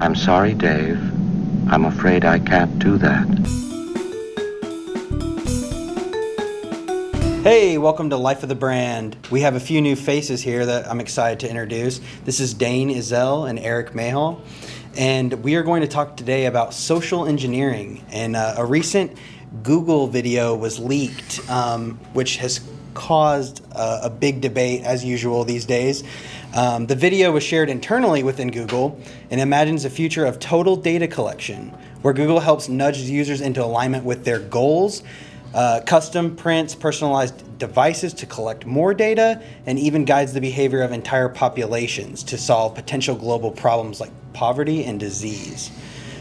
I'm sorry, Dave. I'm afraid I can't do that. Hey, welcome to Life of the Brand. We have a few new faces here that I'm excited to introduce. This is Dane Ezell and Erik Mayall, and we are going to talk today about social engineering. And uh, a recent Google video was leaked, um, which has caused a, big debate as usual these days. Um, the video was shared internally within Google and imagines a future of total data collection, where Google helps nudge users into alignment with their goals, uh, custom prints personalized devices to collect more data, and even guides the behavior of entire populations to solve potential global problems like poverty and disease.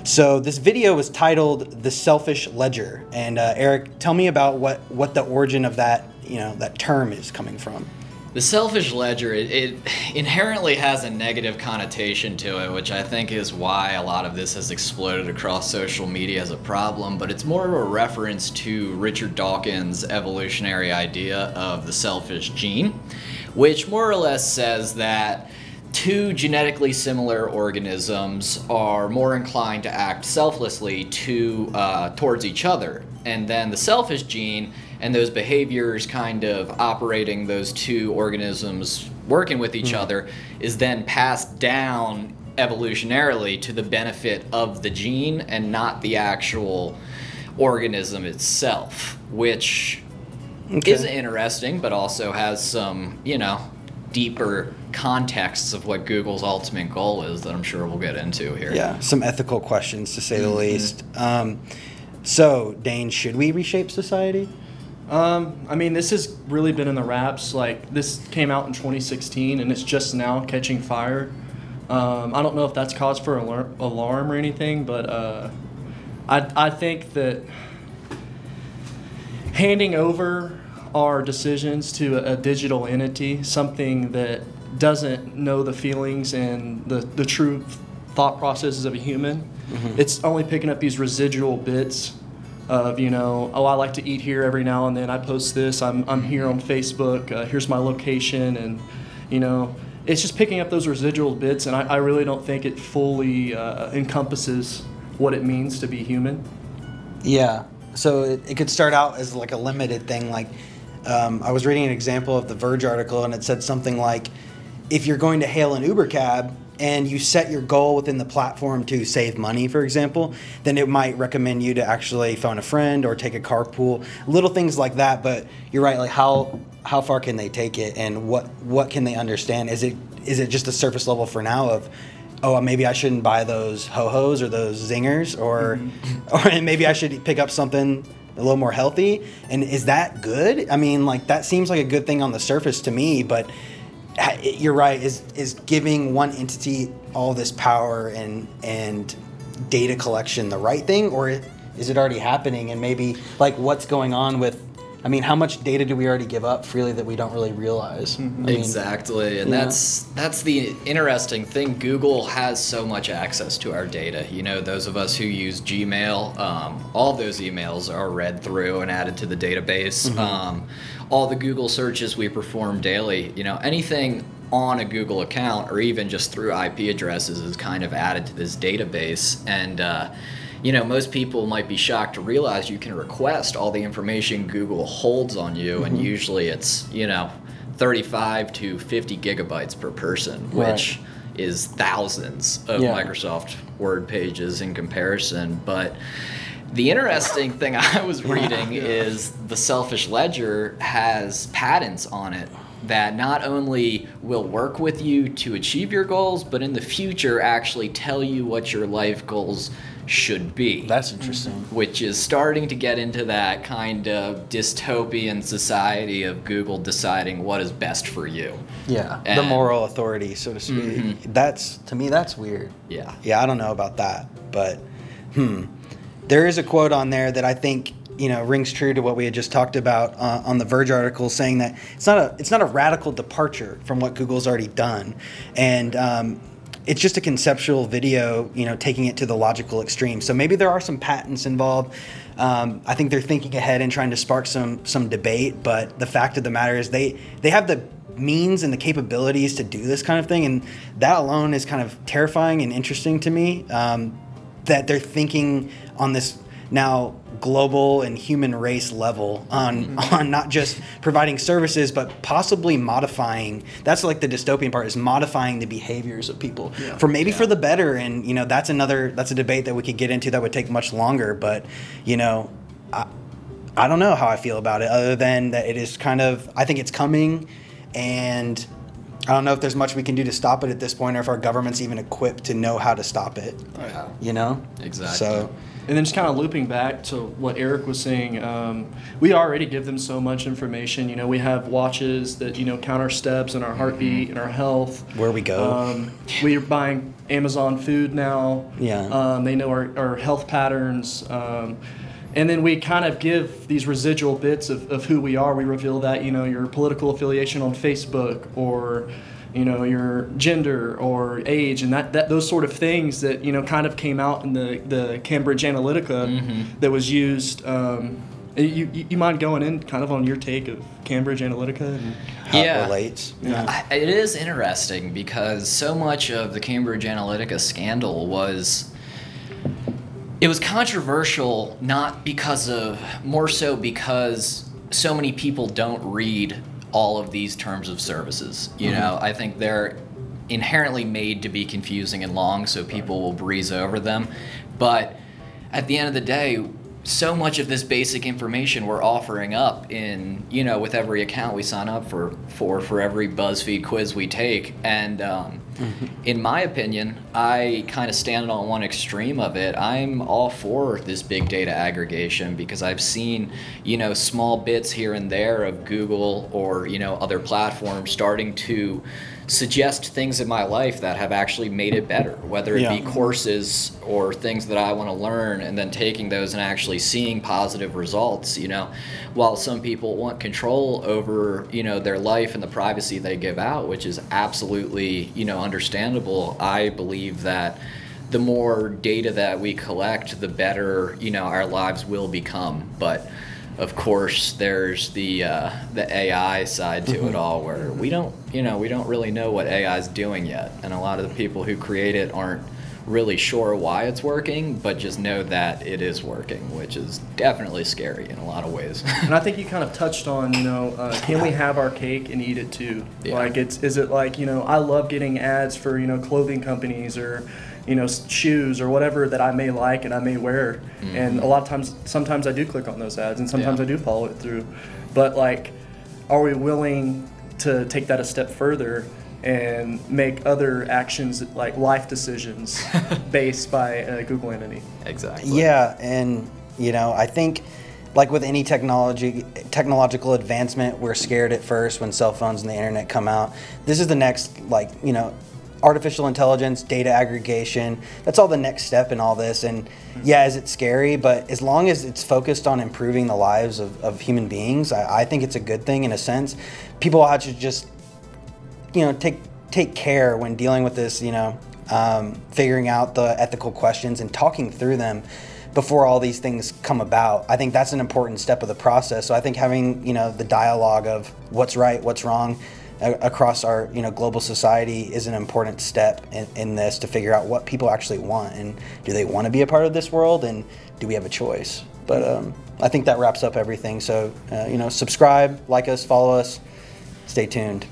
So this video was titled "The Selfish Ledger," and uh, Erik, tell me about what what the origin of that you know that term is coming from. The selfish ledger, it, it, inherently has a negative connotation to it, which I think is why a lot of this has exploded across social media as a problem. But it's more of a reference to Richard Dawkins' evolutionary idea of the selfish gene, which more or less says that two genetically similar organisms are more inclined to act selflessly to uh, towards each other, and then the selfish gene and those behaviors kind of operating those two organisms working with each mm. other is then passed down evolutionarily to the benefit of the gene and not the actual organism itself, which okay. is interesting, but also has some, you know, deeper contexts of what Google's ultimate goal is that I'm sure we'll get into here. Yeah, some ethical questions to say mm-hmm. the least. Um, so, Dane, should we reshape society? Um, I mean, this has really been in the wraps. Like, this came out in 2016 and it's just now catching fire. Um, I don't know if that's cause for alar- alarm or anything, but uh, I, I think that handing over our decisions to a, a, digital entity, something that doesn't know the feelings and the, the true thought processes of a human, mm-hmm. it's only picking up these residual bits of you know oh i like to eat here every now and then. I post this. I'm, I'm here on facebook. Uh, here's my location. And you know it's just picking up those residual bits. And i, I really don't think it fully uh, encompasses what it means to be human. Yeah. So it, it could start out as like a limited thing. Like um, i was reading an example of the verge article and it said something like if you're going to hail an uber cab and you set your goal within the platform to save money, for example, then it might recommend you to actually phone a friend or take a carpool, little things like that. But you're right, like how how far can they take it, and what what can they understand? Is it is it just a surface level for now of oh maybe I shouldn't buy those ho hos or those zingers or mm-hmm. or maybe I should pick up something a little more healthy and is that good? I mean like that seems like a good thing on the surface to me, but you're right is is giving one entity all this power and and data collection the right thing or is it already happening? And maybe like what's going on with I mean, how much data do we already give up freely that we don't really realize? Mm-hmm. I mean, exactly, and that's that's the interesting thing. Google has so much access to our data. You know, those of us who use Gmail, um, all of those emails are read through and added to the database. Mm-hmm. Um, all the Google searches we perform daily, you know, anything on a Google account or even just through IP addresses is kind of added to this database. And, uh, you know, most people might be shocked to realize you can request all the information Google holds on you, mm-hmm. and usually it's, you know, 35 to 50 gigabytes per person, which is thousands of yeah. Microsoft Word pages in comparison. But, the interesting thing I was reading yeah. is the Selfish Ledger has patents on it that not only will work with you to achieve your goals, but in the future actually tell you what your life goals should be. That's interesting. Which is starting to get into that kind of dystopian society of Google deciding what is best for you. Yeah, and the moral authority, so to speak. Mm-hmm. That's to me, that's weird. Yeah. Yeah, I don't know about that, but hmm there is a quote on there that I think you know rings true to what we had just talked about uh, on the Verge article, saying that it's not a it's not a radical departure from what Google's already done, and um, it's just a conceptual video, you know, taking it to the logical extreme. So maybe there are some patents involved. Um, I think they're thinking ahead and trying to spark some some debate. But the fact of the matter is, they they have the means and the capabilities to do this kind of thing, and that alone is kind of terrifying and interesting to me. Um, that they're thinking on this now global and human race level on Mm-hmm. on not just providing services but possibly modifying that's like the dystopian part is modifying the behaviors of people Yeah. for maybe for the better and you know that's another that's a debate that we could get into that would take much longer but you know I, I don't know how I feel about it other than that it is kind of I think it's coming and I don't know if there's much we can do to stop it at this point or if our government's even equipped to know how to stop it Yeah. you know Exactly. so And then just kind of looping back to what Erik was saying, um, we already give them so much information. You know, we have watches that you know count our steps and our heartbeat and our health. Where we go. Um, we're buying Amazon food now. Yeah. Um, they know our, our health patterns. Um, and then we kind of give these residual bits of, of who we are. We reveal that, you know, your political affiliation on Facebook or, you know, your gender or age and that, that those sort of things that, you know, kind of came out in the, the Cambridge Analytica that was used. Um, you, you, you mind going in kind of on your take of Cambridge Analytica? And, how Yeah. it relates Yeah. I- It is interesting because so much of the Cambridge Analytica scandal was it was controversial not because of more so because so many people don't read all of these terms of services. You know, mm-hmm. I think they're inherently made to be confusing and long so people will breeze over them. But at the end of the day, so much of this basic information we're offering up in you know with every account we sign up for for for every BuzzFeed quiz we take. And um, in my opinion I kind of stand on one extreme of it. I'm all for this big data aggregation because I've seen you know small bits here and there of Google or you know other platforms starting to suggest things in my life that have actually made it better whether it Yeah. be courses or things that I want to learn and then taking those and actually seeing positive results, you know, while some people want control over, you know, their life and the privacy they give out, which is absolutely, you know, understandable. I believe that the more data that we collect, the better, you know, our lives will become. But of course, there's the uh, the AI side to it all, where we don't, you know, we don't really know what AI is doing yet, and a lot of the people who create it aren't really sure why it's working, but just know that it is working, which is definitely scary in a lot of ways. And I think you kind of touched on, you know, uh, can we have our cake and eat it too? Yeah. Like, it's is it like, you know, I love getting ads for, you know, clothing companies or, you know, shoes or whatever that I may like and I may wear. And a lot of times, sometimes I do click on those ads and sometimes Mm-hmm. Yeah. I do follow it through. But like, are we willing to take that a step further? And make other actions like life decisions based by a Google entity. exactly. Yeah, and you know, I think like with any technology technological advancement, we're scared at first when cell phones and the internet come out. This is the next like, you know, artificial intelligence, data aggregation. That's all the next step in all this and yeah, is it scary? But as long as it's focused on improving the lives of, of human beings, I, I think it's a good thing in a sense. People have to just you know take take care when dealing with this you know um, figuring out the ethical questions and talking through them before all these things come about i think that's an important step of the process so i think having you know the dialogue of what's right what's wrong across our you know global society is an important step in, in this to figure out what people actually want and do they want to be a part of this world and do we have a choice? But um, i think that wraps up everything. So uh, you know subscribe like us follow us stay tuned